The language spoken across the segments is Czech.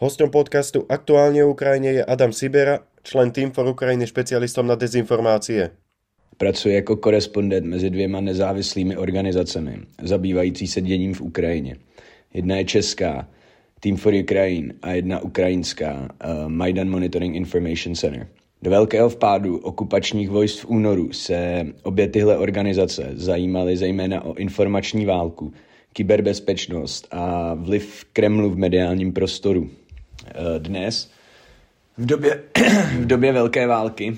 Hostom podcastu Aktuálně o Ukrajině je Adam Sibera, člen Team for Ukrajiny špecialistom na dezinformácie. Pracuje jako korespondent mezi dvěma nezávislými organizacemi, zabývající se děním v Ukrajině. Jedna je česká, Team for Ukraine, a jedna ukrajinská, uh, Maidan Monitoring Information Center. Do velkého vpádu okupačních vojsk v únoru se obě tyhle organizace zajímaly zejména o informační válku, kyberbezpečnost a vliv Kremlu v mediálním prostoru. Eh, dnes, v době, v době velké války,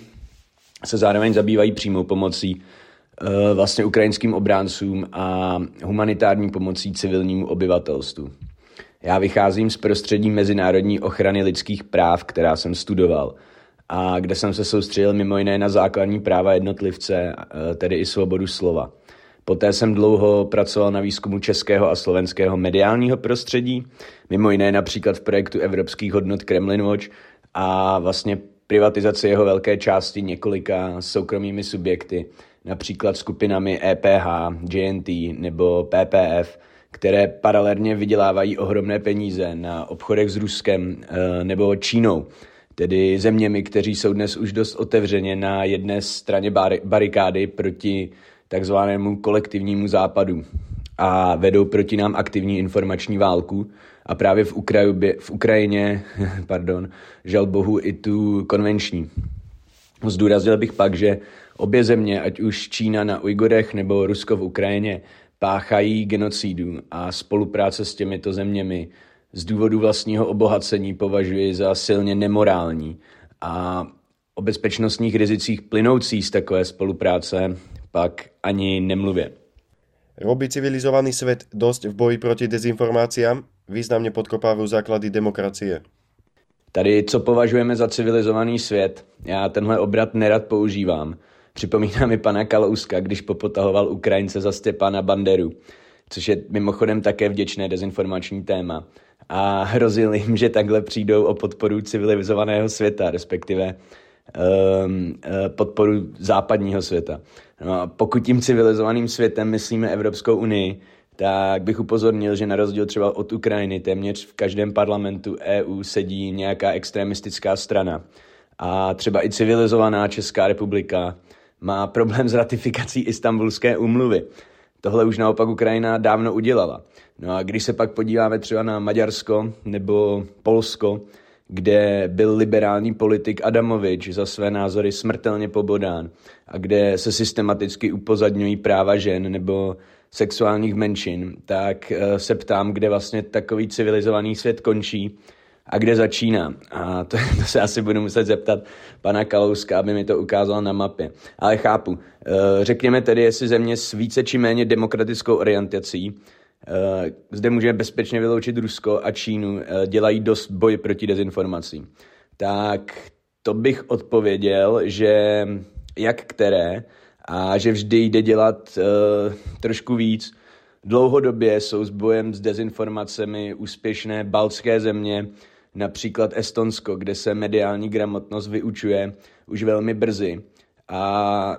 se zároveň zabývají přímou pomocí eh, vlastně ukrajinským obráncům a humanitární pomocí civilnímu obyvatelstvu. Já vycházím z prostředí mezinárodní ochrany lidských práv, která jsem studoval a kde jsem se soustředil mimo jiné na základní práva jednotlivce, eh, tedy i svobodu slova. Poté jsem dlouho pracoval na výzkumu českého a slovenského mediálního prostředí, mimo jiné například v projektu evropských hodnot Kremlin Watch a vlastně privatizaci jeho velké části několika soukromými subjekty, například skupinami EPH, JNT nebo PPF, které paralelně vydělávají ohromné peníze na obchodech s Ruskem eh, nebo Čínou, tedy zeměmi, kteří jsou dnes už dost otevřeně na jedné straně barikády proti takzvanému kolektivnímu západu a vedou proti nám aktivní informační válku a právě v, Ukrajubě, v Ukrajině, pardon, žal bohu i tu konvenční. Zdůraznil bych pak, že obě země, ať už Čína na Ujgurech nebo Rusko v Ukrajině, páchají genocidu a spolupráce s těmito zeměmi z důvodu vlastního obohacení považuji za silně nemorální a o bezpečnostních rizicích plynoucí z takové spolupráce pak ani nemluvě. Robí civilizovaný svět dost v boji proti dezinformáciám? Významně podkopávají základy demokracie. Tady, co považujeme za civilizovaný svět, já tenhle obrat nerad používám. Připomíná mi pana Kalouska, když popotahoval Ukrajince za Stepana Banderu, což je mimochodem také vděčné dezinformační téma. A hrozil jim, že takhle přijdou o podporu civilizovaného světa, respektive um, podporu západního světa. No pokud tím civilizovaným světem myslíme Evropskou unii, tak bych upozornil, že na rozdíl třeba od Ukrajiny téměř v každém parlamentu EU sedí nějaká extremistická strana. A třeba i civilizovaná Česká republika má problém s ratifikací Istanbulské úmluvy. Tohle už naopak Ukrajina dávno udělala. No a když se pak podíváme třeba na Maďarsko nebo Polsko, kde byl liberální politik Adamovič za své názory smrtelně pobodán a kde se systematicky upozadňují práva žen nebo sexuálních menšin, tak eh, se ptám, kde vlastně takový civilizovaný svět končí a kde začíná. A to, to se asi budu muset zeptat pana Kalouska, aby mi to ukázal na mapě. Ale chápu. Eh, řekněme tedy, jestli země s více či méně demokratickou orientací Eh, zde můžeme bezpečně vyloučit Rusko a Čínu, dělají dost boj proti dezinformacím. Tak to bych odpověděl, že jak které a že vždy jde dělat uh, trošku víc. Dlouhodobě jsou s bojem s dezinformacemi úspěšné baltské země, například Estonsko, kde se mediální gramotnost vyučuje už velmi brzy. A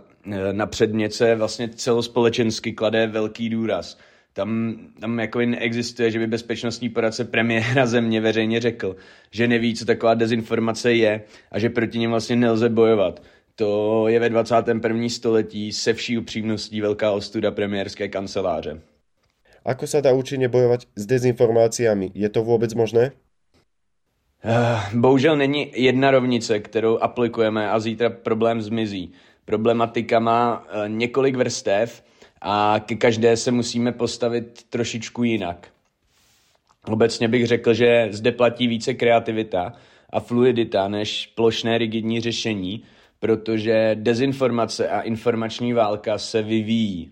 na předmět se vlastně celospolečensky klade velký důraz – tam, tam jako neexistuje, že by bezpečnostní poradce premiéra země veřejně řekl, že neví, co taková dezinformace je a že proti něm vlastně nelze bojovat. To je ve 21. století se vší upřímností velká ostuda premiérské kanceláře. Ako se dá účinně bojovat s dezinformáciami? Je to vůbec možné? Uh, bohužel není jedna rovnice, kterou aplikujeme a zítra problém zmizí. Problematika má uh, několik vrstev a ke každé se musíme postavit trošičku jinak. Obecně bych řekl, že zde platí více kreativita a fluidita než plošné rigidní řešení, protože dezinformace a informační válka se vyvíjí.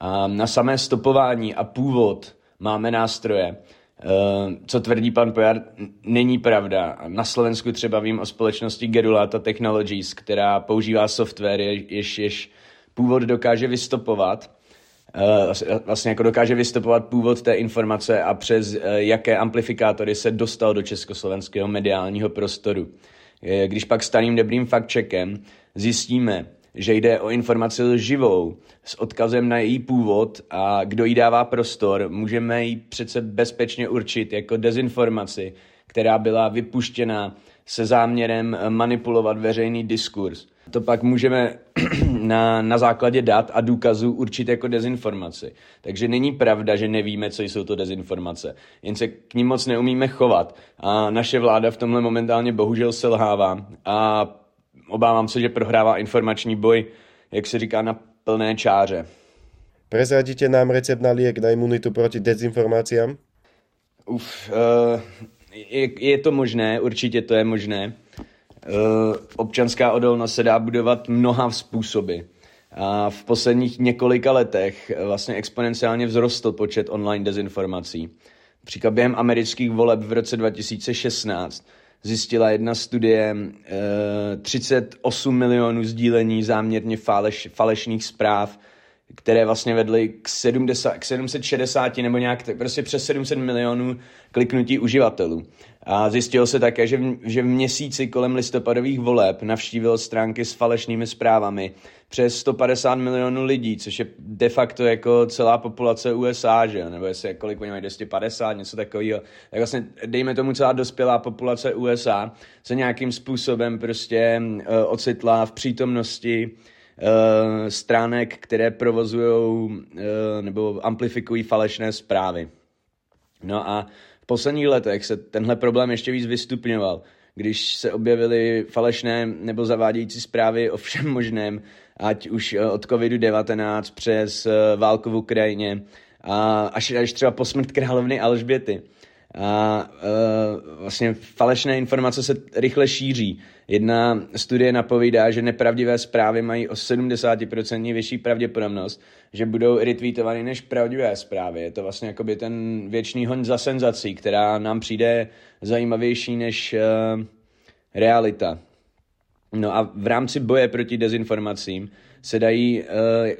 A na samé stopování a původ máme nástroje. Eh, co tvrdí pan Pojar, není pravda. Na Slovensku třeba vím o společnosti Gerulata Technologies, která používá software, jež, jež původ dokáže vystopovat Eh, vlastně jako dokáže vystupovat původ té informace a přes eh, jaké amplifikátory se dostal do československého mediálního prostoru. Eh, když pak starým dobrým fact-checkem zjistíme, že jde o informaci lživou s odkazem na její původ a kdo jí dává prostor, můžeme ji přece bezpečně určit jako dezinformaci, která byla vypuštěna se záměrem manipulovat veřejný diskurs. To pak můžeme na, na základě dat a důkazů určit jako dezinformaci. Takže není pravda, že nevíme, co jsou to dezinformace. Jen se k ním moc neumíme chovat. A naše vláda v tomhle momentálně bohužel selhává. A obávám se, že prohrává informační boj, jak se říká, na plné čáře. Prezradíte nám recept na liek na imunitu proti dezinformáciám? Uf, uh, je, je to možné, určitě to je možné. Uh, občanská odolnost se dá budovat mnoha způsoby. A v posledních několika letech vlastně exponenciálně vzrostl počet online dezinformací. Příklad během amerických voleb v roce 2016 zjistila jedna studie uh, 38 milionů sdílení záměrně faleš, falešných zpráv které vlastně vedly k, 70, k 760 nebo nějak tak prostě přes 700 milionů kliknutí uživatelů. A zjistilo se také, že v, že v měsíci kolem listopadových voleb navštívilo stránky s falešnými zprávami přes 150 milionů lidí, což je de facto jako celá populace USA, že nebo jestli kolik oni mají 250, něco takového. Tak vlastně dejme tomu celá dospělá populace USA se nějakým způsobem prostě uh, ocitla v přítomnosti uh, stránek, které provozují uh, nebo amplifikují falešné zprávy. No a v posledních letech se tenhle problém ještě víc vystupňoval, když se objevily falešné nebo zavádějící zprávy o všem možném, ať už eh, od COVID-19 přes válku v Ukrajině a až, až třeba po smrt královny Alžběty. A uh, vlastně falešné informace se rychle šíří. Jedna studie napovídá, že nepravdivé zprávy mají o 70% vyšší pravděpodobnost, že budou retweetovány než pravdivé zprávy. Je to vlastně jakoby ten věčný hon za senzací, která nám přijde zajímavější než uh, realita. No a v rámci boje proti dezinformacím se dají,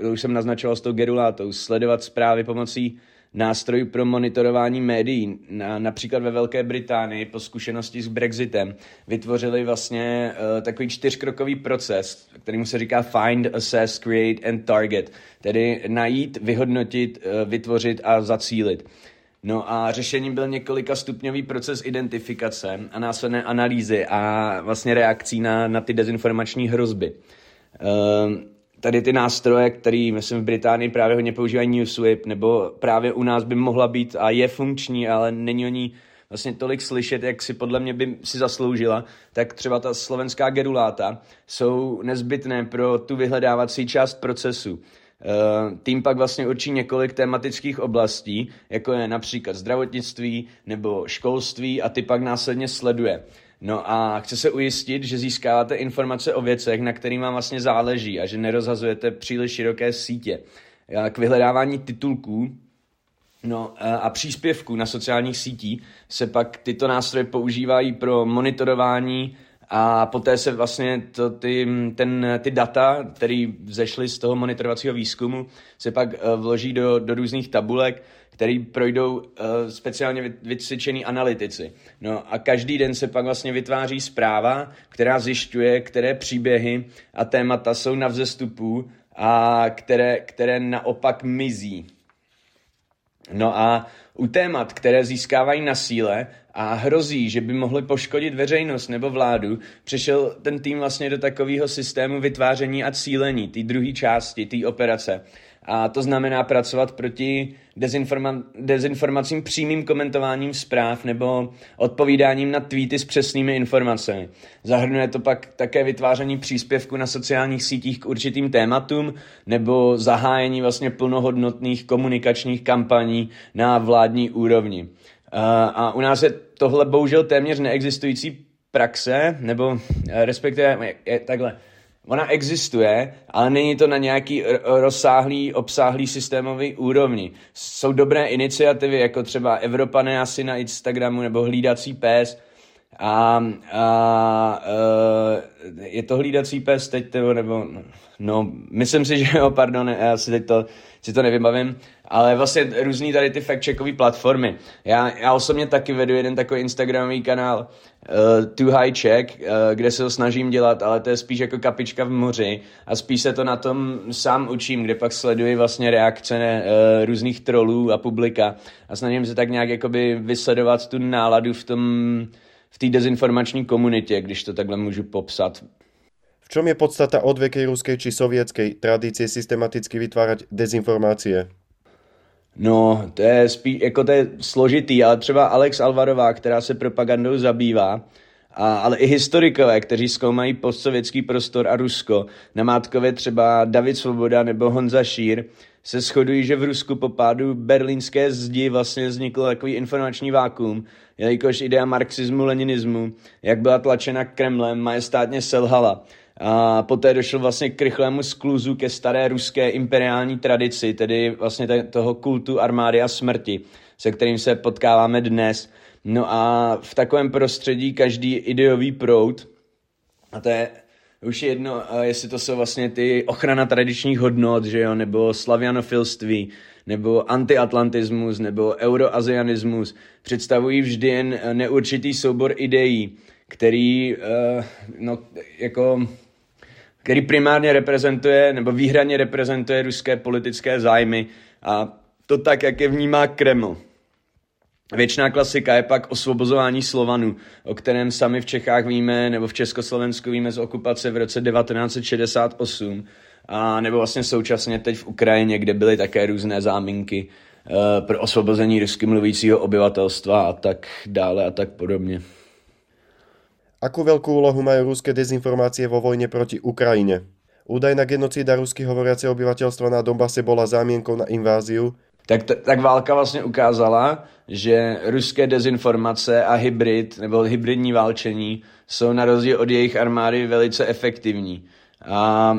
uh, už jsem naznačoval s tou gerulátou, sledovat zprávy pomocí nástrojů pro monitorování médií. Na, například ve Velké Británii po zkušenosti s Brexitem vytvořili vlastně uh, takový čtyřkrokový proces, kterým se říká Find, Assess, Create and Target, tedy najít, vyhodnotit, uh, vytvořit a zacílit. No a řešením byl několika stupňový proces identifikace a následné analýzy a vlastně reakcí na, na ty dezinformační hrozby. Uh, tady ty nástroje, které myslím v Británii právě hodně používají Newswhip, nebo právě u nás by mohla být a je funkční, ale není o ní vlastně tolik slyšet, jak si podle mě by si zasloužila, tak třeba ta slovenská geruláta jsou nezbytné pro tu vyhledávací část procesu. Uh, tým pak vlastně určí několik tematických oblastí, jako je například zdravotnictví nebo školství a ty pak následně sleduje. No a chce se ujistit, že získáváte informace o věcech, na kterým vám vlastně záleží a že nerozhazujete příliš široké sítě. K vyhledávání titulků No a příspěvků na sociálních sítích se pak tyto nástroje používají pro monitorování a poté se vlastně to, ty, ten, ty data, které vzešly z toho monitorovacího výzkumu, se pak uh, vloží do, do různých tabulek, které projdou uh, speciálně vycvičený analytici. No a každý den se pak vlastně vytváří zpráva, která zjišťuje, které příběhy a témata jsou na vzestupu a které, které naopak mizí. No a u témat, které získávají na síle a hrozí, že by mohly poškodit veřejnost nebo vládu, přešel ten tým vlastně do takového systému vytváření a cílení, té druhé části, té operace. A to znamená pracovat proti dezinforma- dezinformacím přímým komentováním zpráv nebo odpovídáním na tweety s přesnými informacemi. Zahrnuje to pak také vytváření příspěvku na sociálních sítích k určitým tématům nebo zahájení vlastně plnohodnotných komunikačních kampaní na vládní úrovni. A u nás je tohle bohužel téměř neexistující praxe, nebo respektive je, takhle, Ona existuje, ale není to na nějaký rozsáhlý, obsáhlý systémový úrovni. Jsou dobré iniciativy, jako třeba Evropané asi na Instagramu nebo Hlídací pes. A, a uh, je to Hlídací pes teď, nebo, nebo no, myslím si, že jo, pardon, já si teď to, si to nevybavím. Ale vlastně různý tady ty fact-checkové platformy. Já, já osobně taky vedu jeden takový Instagramový kanál uh, Too High Check, uh, kde se to snažím dělat, ale to je spíš jako kapička v moři a spíš se to na tom sám učím, kde pak sleduji vlastně reakce uh, různých trolů a publika a snažím se tak nějak jakoby vysledovat tu náladu v tom v té dezinformační komunitě, když to takhle můžu popsat. V čom je podstata odvekej ruskej či sovětské tradície systematicky vytvářet dezinformácie? No, to je spíš, jako to je složitý, ale třeba Alex Alvarová, která se propagandou zabývá, a, ale i historikové, kteří zkoumají postsovětský prostor a Rusko, na Mátkově třeba David Svoboda nebo Honza Šír, se shodují, že v Rusku po pádu berlínské zdi vlastně vzniklo takový informační vákum, jelikož idea marxismu, leninismu, jak byla tlačena Kremlem, majestátně selhala. A poté došlo vlastně k rychlému skluzu ke staré ruské imperiální tradici, tedy vlastně toho kultu armády a smrti, se kterým se potkáváme dnes. No a v takovém prostředí každý ideový proud, a to je už je jedno, jestli to jsou vlastně ty ochrana tradičních hodnot, že jo, nebo slavianofilství, nebo antiatlantismus, nebo euroazianismus, představují vždy jen neurčitý soubor ideí, který, uh, no, jako, který primárně reprezentuje, nebo výhradně reprezentuje ruské politické zájmy a to tak, jak je vnímá Kreml. Věčná klasika je pak osvobozování Slovanů, o kterém sami v Čechách víme, nebo v Československu víme z okupace v roce 1968, a nebo vlastně současně teď v Ukrajině, kde byly také různé záminky uh, pro osvobození rusky mluvícího obyvatelstva a tak dále a tak podobně. Akú veľkú úlohu majú ruské dezinformácie vo vojne proti Ukrajine? Údajná genocída rusky hovoriaceho obyvateľstva na Donbase bola zámienkou na inváziu, tak, tak válka vlastně ukázala, že ruské dezinformace a hybrid nebo hybridní válčení jsou na rozdíl od jejich armády velice efektivní. A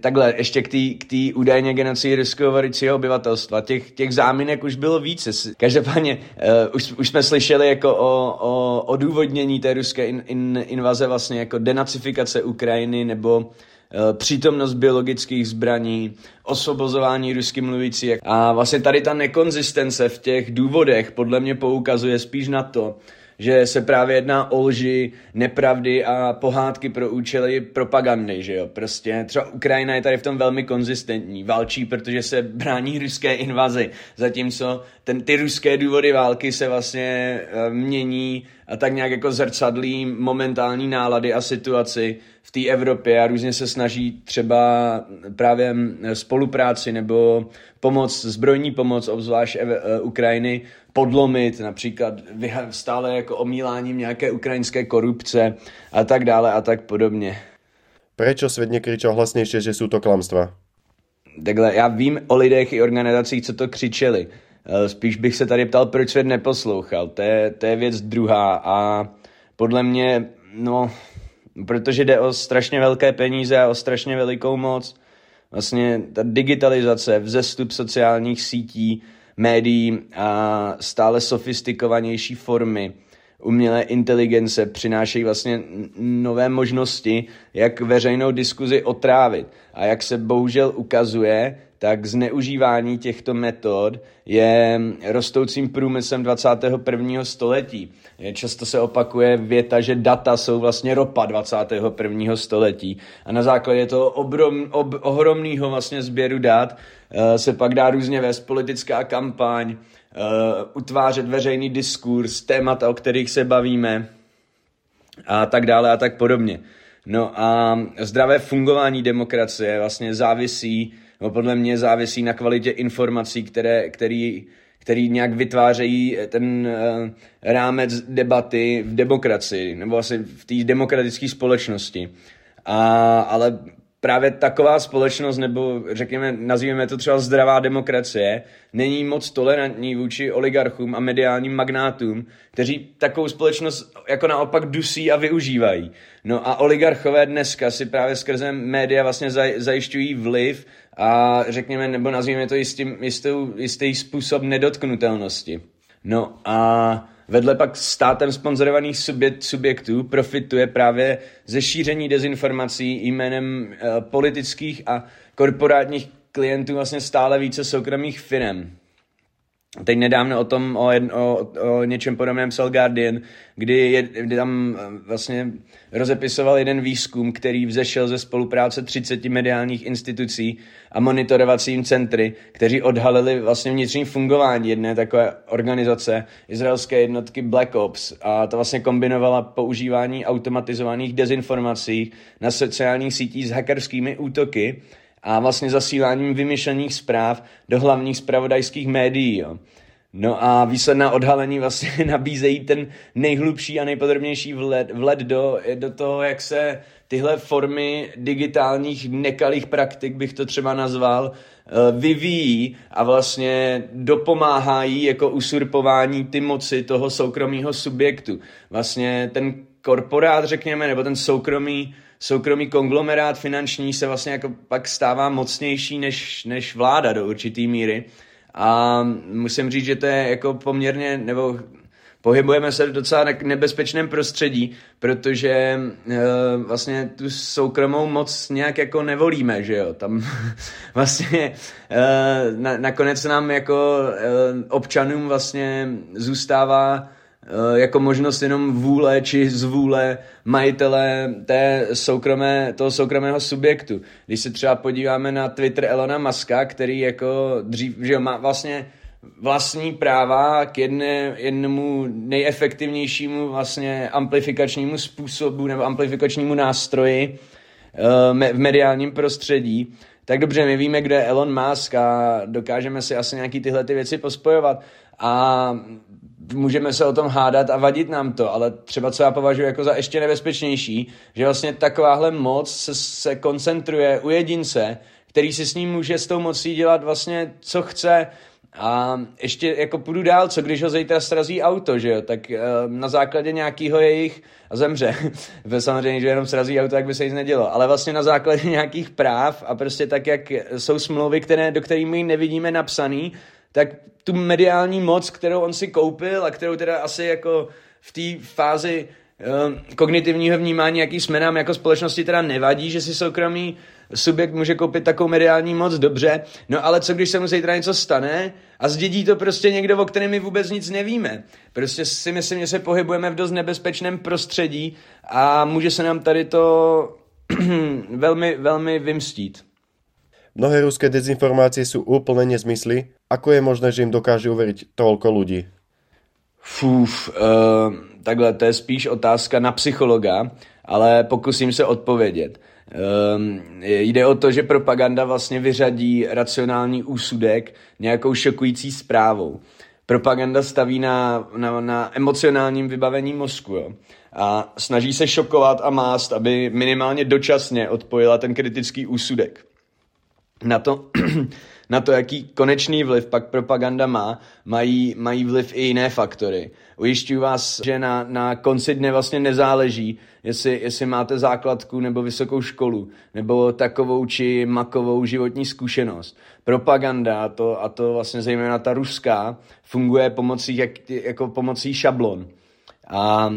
takhle, ještě k té údajně genocidy ruského varícího obyvatelstva. Těch, těch záminek už bylo více. Každopádně uh, už, už jsme slyšeli jako o, o odůvodnění té ruské in, in, invaze vlastně jako denacifikace Ukrajiny nebo Eh, přítomnost biologických zbraní, osvobozování rusky mluvící. A vlastně tady ta nekonzistence v těch důvodech podle mě poukazuje spíš na to, že se právě jedná o lži, nepravdy a pohádky pro účely propagandy, že jo. Prostě třeba Ukrajina je tady v tom velmi konzistentní, válčí, protože se brání ruské invazi, zatímco ten, ty ruské důvody války se vlastně uh, mění a tak nějak jako zrcadlí momentální nálady a situaci v té Evropě a různě se snaží třeba právě spolupráci nebo pomoc, zbrojní pomoc, obzvlášť uh, Ukrajiny, podlomit, například stále jako omíláním nějaké ukrajinské korupce a tak dále a tak podobně. Prečo svět nekričal hlasnější, že jsou to klamstva? Takhle, já vím o lidech i organizacích, co to křičeli. Eh, spíš bych se tady ptal, proč svět neposlouchal. To je, to je věc druhá a podle mě, no, protože jde o strašně velké peníze a o strašně velikou moc. Vlastně ta digitalizace, vzestup sociálních sítí, médií a stále sofistikovanější formy umělé inteligence přinášejí vlastně nové možnosti, jak veřejnou diskuzi otrávit. A jak se bohužel ukazuje, tak zneužívání těchto metod je rostoucím průmyslem 21. století. Často se opakuje věta, že data jsou vlastně ropa 21. století a na základě toho obrom, ob, ohromného vlastně sběru dat uh, se pak dá různě vést politická kampaň, uh, utvářet veřejný diskurs, témata, o kterých se bavíme a tak dále a tak podobně. No a zdravé fungování demokracie vlastně závisí no podle mě závisí na kvalitě informací, které, který, který nějak vytvářejí ten uh, rámec debaty v demokracii, nebo asi v té demokratické společnosti. A, ale právě taková společnost, nebo řekněme, nazýváme to třeba zdravá demokracie, není moc tolerantní vůči oligarchům a mediálním magnátům, kteří takovou společnost jako naopak dusí a využívají. No a oligarchové dneska si právě skrze média vlastně zajišťují vliv a řekněme, nebo nazvíme to jistý, jistou, jistý způsob nedotknutelnosti. No a vedle pak státem sponzorovaných subjekt, subjektů profituje právě ze šíření dezinformací jménem e, politických a korporátních klientů vlastně stále více soukromých firm. Teď nedávno o tom, o, jedn, o, o něčem podobném psal Guardian, kdy, je, kdy tam eh, vlastně rozepisoval jeden výzkum, který vzešel ze spolupráce 30 mediálních institucí a monitorovacím centry, kteří odhalili vlastně vnitřní fungování jedné takové organizace, izraelské jednotky Black Ops. A to vlastně kombinovala používání automatizovaných dezinformací na sociálních sítích s hackerskými útoky a vlastně zasíláním vymyšlených zpráv do hlavních spravodajských médií. Jo. No a výsledná odhalení vlastně nabízejí ten nejhlubší a nejpodrobnější vlet, vlet do, do toho, jak se tyhle formy digitálních nekalých praktik, bych to třeba nazval, eh, vyvíjí a vlastně dopomáhají jako usurpování ty moci toho soukromého subjektu. Vlastně ten korporát, řekněme, nebo ten soukromý soukromý konglomerát finanční se vlastně jako pak stává mocnější než, než vláda do určitý míry. A musím říct, že to je jako poměrně, nebo pohybujeme se v docela nebezpečném prostředí, protože e, vlastně tu soukromou moc nějak jako nevolíme, že jo, tam vlastně e, na, nakonec nám jako e, občanům vlastně zůstává jako možnost jenom vůle či zvůle majitele té soukromé, toho soukromého subjektu. Když se třeba podíváme na Twitter Elona Muska, který jako dřív, že má vlastně vlastní práva k jedné, jednomu nejefektivnějšímu vlastně amplifikačnímu způsobu nebo amplifikačnímu nástroji uh, v mediálním prostředí, tak dobře, my víme, kde je Elon Musk a dokážeme si asi nějaký tyhle ty věci pospojovat. A můžeme se o tom hádat a vadit nám to, ale třeba co já považuji jako za ještě nebezpečnější, že vlastně takováhle moc se, se koncentruje u jedince, který si s ním může s tou mocí dělat vlastně co chce. A ještě jako půjdu dál, co když ho zítra srazí auto, že jo, tak uh, na základě nějakého jejich, a zemře, samozřejmě, že jenom srazí auto, tak by se nic nedělo, ale vlastně na základě nějakých práv a prostě tak, jak jsou smlouvy, které, do kterých my nevidíme napsaný, tak tu mediální moc, kterou on si koupil a kterou teda asi jako v té fázi uh, kognitivního vnímání, jaký jsme nám jako společnosti teda nevadí, že si soukromý subjekt může koupit takovou mediální moc, dobře, no ale co když se mu zítra něco stane a zdědí to prostě někdo, o kterém my vůbec nic nevíme. Prostě si myslím, že se pohybujeme v dost nebezpečném prostředí a může se nám tady to velmi, velmi vymstít. Mnohé ruské dezinformácie sú úplne nezmysly. Ako je možné, že im dokáže uveriť toľko ľudí? Fuf, uh, takhle, to je spíš otázka na psychologa, ale pokusím se odpovědět. Um, jde o to, že propaganda vlastně vyřadí racionální úsudek nějakou šokující zprávou. Propaganda staví na, na, na emocionálním vybavení mozku jo? a snaží se šokovat a mást, aby minimálně dočasně odpojila ten kritický úsudek na to, na to, jaký konečný vliv pak propaganda má, mají, mají vliv i jiné faktory. Ujišťuji vás, že na, na konci dne vlastně nezáleží, jestli, jestli máte základku nebo vysokou školu, nebo takovou či makovou životní zkušenost. Propaganda, a to, a to vlastně zejména ta ruská, funguje pomocí, jak, jako pomocí šablon. A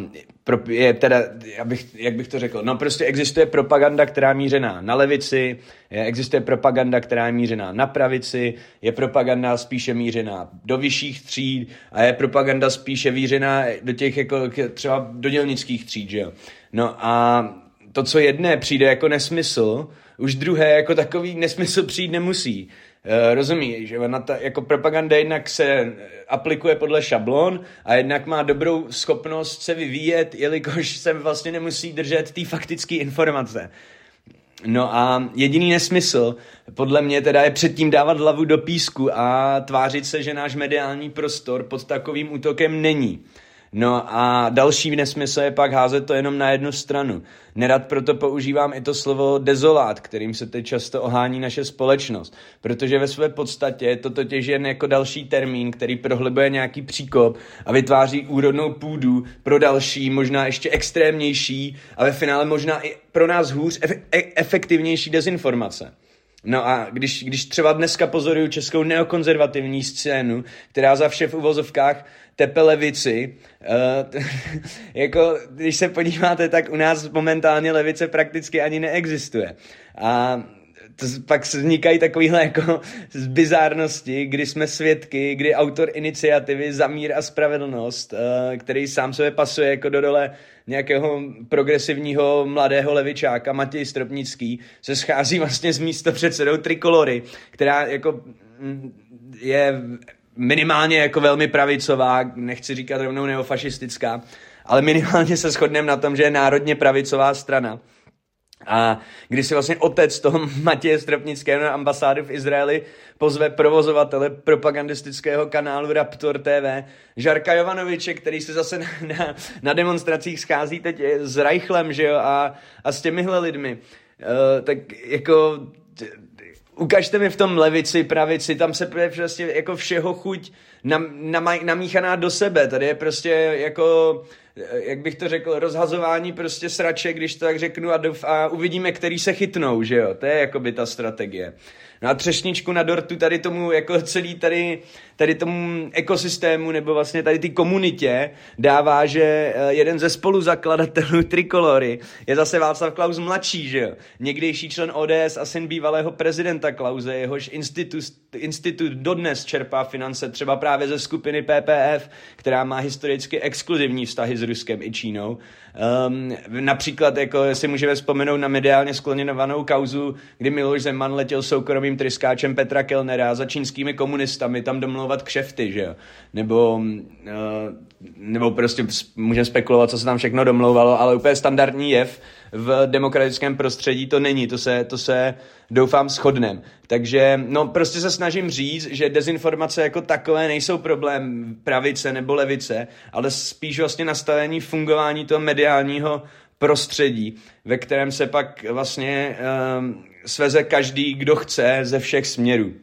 pro, je teda, jak bych, jak bych to řekl, no prostě existuje propaganda, která je mířená na levici, je, existuje propaganda, která je mířená na pravici, je propaganda spíše mířená do vyšších tříd a je propaganda spíše mířená do těch jako třeba do dělnických tříd, že jo. No a to, co jedné přijde jako nesmysl, už druhé jako takový nesmysl přijít nemusí. Uh, rozumí, že ona ta, jako propaganda jednak se aplikuje podle šablon a jednak má dobrou schopnost se vyvíjet, jelikož se vlastně nemusí držet ty faktické informace. No a jediný nesmysl, podle mě teda je předtím dávat hlavu do písku a tvářit se, že náš mediální prostor pod takovým útokem není. No a další nesmysl je pak házet to jenom na jednu stranu. Nerad proto používám i to slovo dezolát, kterým se teď často ohání naše společnost, protože ve své podstatě je to totiž jen jako další termín, který prohlebuje nějaký příkop a vytváří úrodnou půdu pro další, možná ještě extrémnější a ve finále možná i pro nás hůř, e- efektivnější dezinformace. No a když, když třeba dneska pozoruju českou neokonzervativní scénu, která za vše v uvozovkách tepe levici, uh, jako když se podíváte, tak u nás momentálně levice prakticky ani neexistuje. A to pak vznikají takovýhle jako bizárnosti, kdy jsme svědky, kdy autor iniciativy za mír a spravedlnost, uh, který sám sebe pasuje jako do dole nějakého progresivního mladého levičáka, Matěj Stropnický, se schází vlastně s místo předsedou Trikolory, která jako mm, je minimálně jako velmi pravicová, nechci říkat rovnou neofašistická, ale minimálně se shodneme na tom, že je národně pravicová strana. A když si vlastně otec toho Matěje Stropnického na ambasádu v Izraeli pozve provozovatele propagandistického kanálu Raptor TV, Žarka Jovanoviče, který se zase na, na, na demonstracích schází teď s Reichlem, že jo, a, a s těmihle lidmi, uh, tak jako ukažte mi v tom levici, pravici, tam se prostě jako všeho chuť nam, nam, namíchaná do sebe, tady je prostě jako jak bych to řekl, rozhazování prostě srače, když to tak řeknu a, a uvidíme, který se chytnou, že jo, to je jako by ta strategie. No a třešničku na dortu tady tomu, jako celý tady, tady tomu ekosystému, nebo vlastně tady ty komunitě dává, že eh, jeden ze spoluzakladatelů Trikolory je zase Václav Klaus mladší, že jo? Někdejší člen ODS a syn bývalého prezidenta Klauze, jehož institut, institut dodnes čerpá finance třeba právě ze skupiny PPF, která má historicky exkluzivní vztahy s Ruskem i Čínou. Um, například jako si můžeme vzpomenout na mediálně skloněnovanou kauzu, kdy Miloš Zeman letěl soukromým tryskáčem Petra Kellnera za čínskými komunistami tam domlouvat kšefty, že jo? Nebo, uh, nebo prostě můžeme spekulovat, co se tam všechno domlouvalo, ale úplně standardní jev v demokratickém prostředí to není, to se, to se doufám shodnem. Takže no prostě se snažím říct, že dezinformace jako takové nejsou problém pravice nebo levice, ale spíš vlastně nastavení fungování toho mediálního prostředí, ve kterém se pak vlastně um, sveze každý, kdo chce ze všech směrů.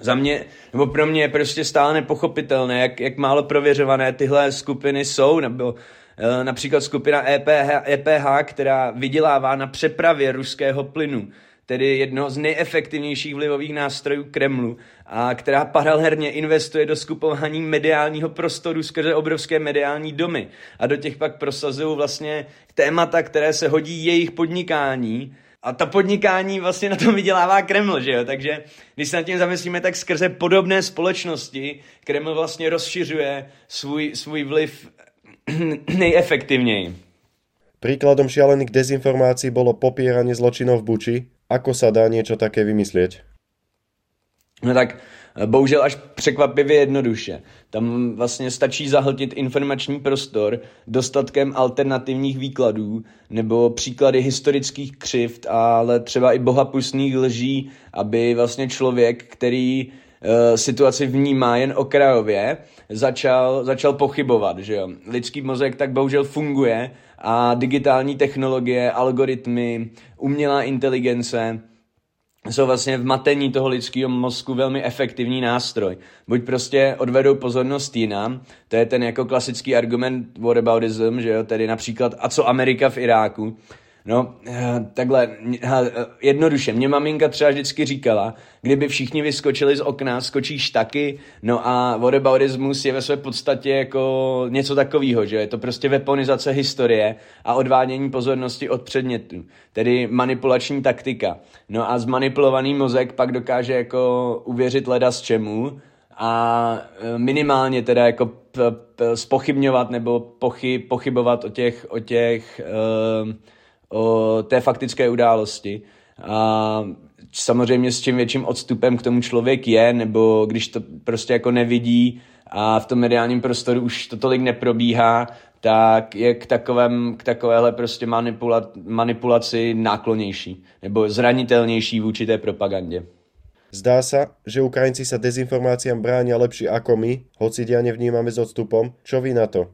Za mě, nebo pro mě je prostě stále nepochopitelné, jak, jak málo prověřované tyhle skupiny jsou, nebo e, například skupina EPH, EPH, která vydělává na přepravě ruského plynu, tedy jedno z nejefektivnějších vlivových nástrojů Kremlu, a která paralelně investuje do skupování mediálního prostoru skrze obrovské mediální domy. A do těch pak prosazují vlastně témata, které se hodí jejich podnikání, a ta podnikání vlastně na tom vydělává Kreml, že jo? Takže když se nad tím zamyslíme, tak skrze podobné společnosti Kreml vlastně rozšiřuje svůj, svůj vliv nejefektivněji. Príkladom šialených dezinformácií bolo popieranie zločinov v Buči. Ako sa dá niečo také vymyslieť? No tak bohužel až překvapivě jednoduše. Tam vlastně stačí zahltit informační prostor dostatkem alternativních výkladů nebo příklady historických křivt, ale třeba i bohapustných lží, aby vlastně člověk, který uh, situaci vnímá jen okrajově, začal, začal pochybovat, že jo. Lidský mozek tak bohužel funguje a digitální technologie, algoritmy, umělá inteligence jsou vlastně v matení toho lidského mozku velmi efektivní nástroj. Buď prostě odvedou pozornost jinam, to je ten jako klasický argument whataboutism, že jo, tedy například a co Amerika v Iráku, No, eh, takhle, eh, jednoduše, mě maminka třeba vždycky říkala, kdyby všichni vyskočili z okna, skočíš taky, no a whataboutismus je ve své podstatě jako něco takového, že je to prostě weaponizace historie a odvádění pozornosti od předmětu, tedy manipulační taktika. No a zmanipulovaný mozek pak dokáže jako uvěřit leda z čemu a eh, minimálně teda jako p- p- spochybňovat nebo pochy- pochybovat o těch, o těch uh, o té faktické události. A samozřejmě s čím větším odstupem k tomu člověk je, nebo když to prostě jako nevidí a v tom mediálním prostoru už to tolik neprobíhá, tak je k, takovém, k takovéhle prostě manipula, manipulaci náklonější nebo zranitelnější vůči té propagandě. Zdá sa, že Ukrajinci sa dezinformáciám bránia lepšie ako my, hoci diane vnímame s odstupom. Čo vy na to?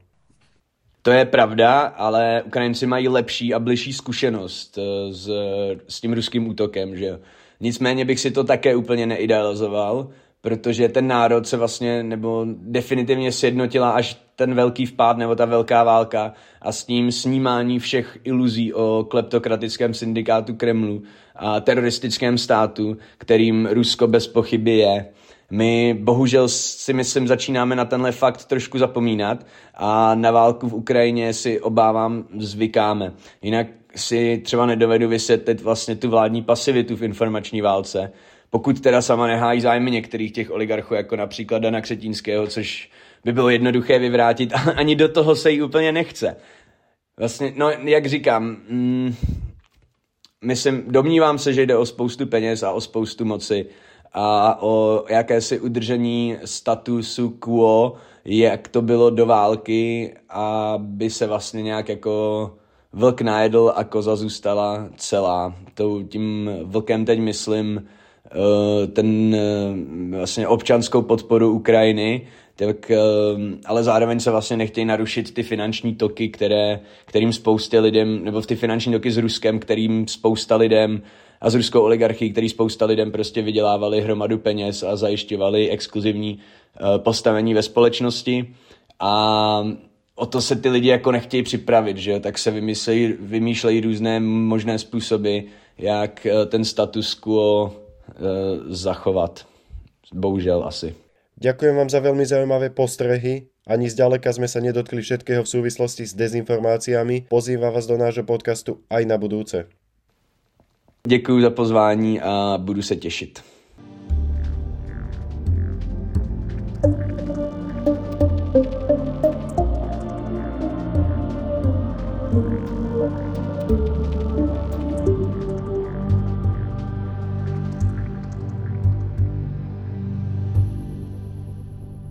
To je pravda, ale Ukrajinci mají lepší a bližší zkušenost eh, s, s tím ruským útokem, že Nicméně bych si to také úplně neidealizoval, protože ten národ se vlastně, nebo definitivně sjednotila až ten velký vpád nebo ta velká válka a s tím snímání všech iluzí o kleptokratickém syndikátu Kremlu a teroristickém státu, kterým Rusko bez pochyby je My bohužel si myslím, začínáme na tenhle fakt trošku zapomínat a na válku v Ukrajině si obávám zvykáme. Jinak si třeba nedovedu vysvětlit vlastně tu vládní pasivitu v informační válce, pokud teda sama nehájí zájmy některých těch oligarchů, jako například Dana Křetínského, což by bylo jednoduché vyvrátit, a ani do toho se jí úplně nechce. Vlastně, no, jak říkám, mm, myslím, domnívám se, že jde o spoustu peněz a o spoustu moci a o jakési udržení statusu quo, jak to bylo do války, aby se vlastně nějak jako vlk najedl a koza zůstala celá. Tím vlkem teď myslím uh, ten uh, vlastně občanskou podporu Ukrajiny, tak, uh, ale zároveň se vlastně nechtějí narušit ty finanční toky, které, kterým spoustě lidem, nebo ty finanční toky s Ruskem, kterým spousta lidem a s ruskou oligarchií, který spousta lidem prostě vydělávali hromadu peněz a zajišťovali exkluzivní uh, postavení ve společnosti. A o to se ty lidi jako nechtějí připravit, že tak se vymyslejí, vymýšlejí různé možné způsoby, jak eh, ten status quo uh, zachovat. Bohužel asi. Ďakujem vám za veľmi zaujímavé postrehy. Ani zďaleka sme sa nedotkli všetkého v súvislosti s dezinformáciami. Pozývam vás do nášho podcastu aj na budúce. Děkuji za pozvání a budu se těšit.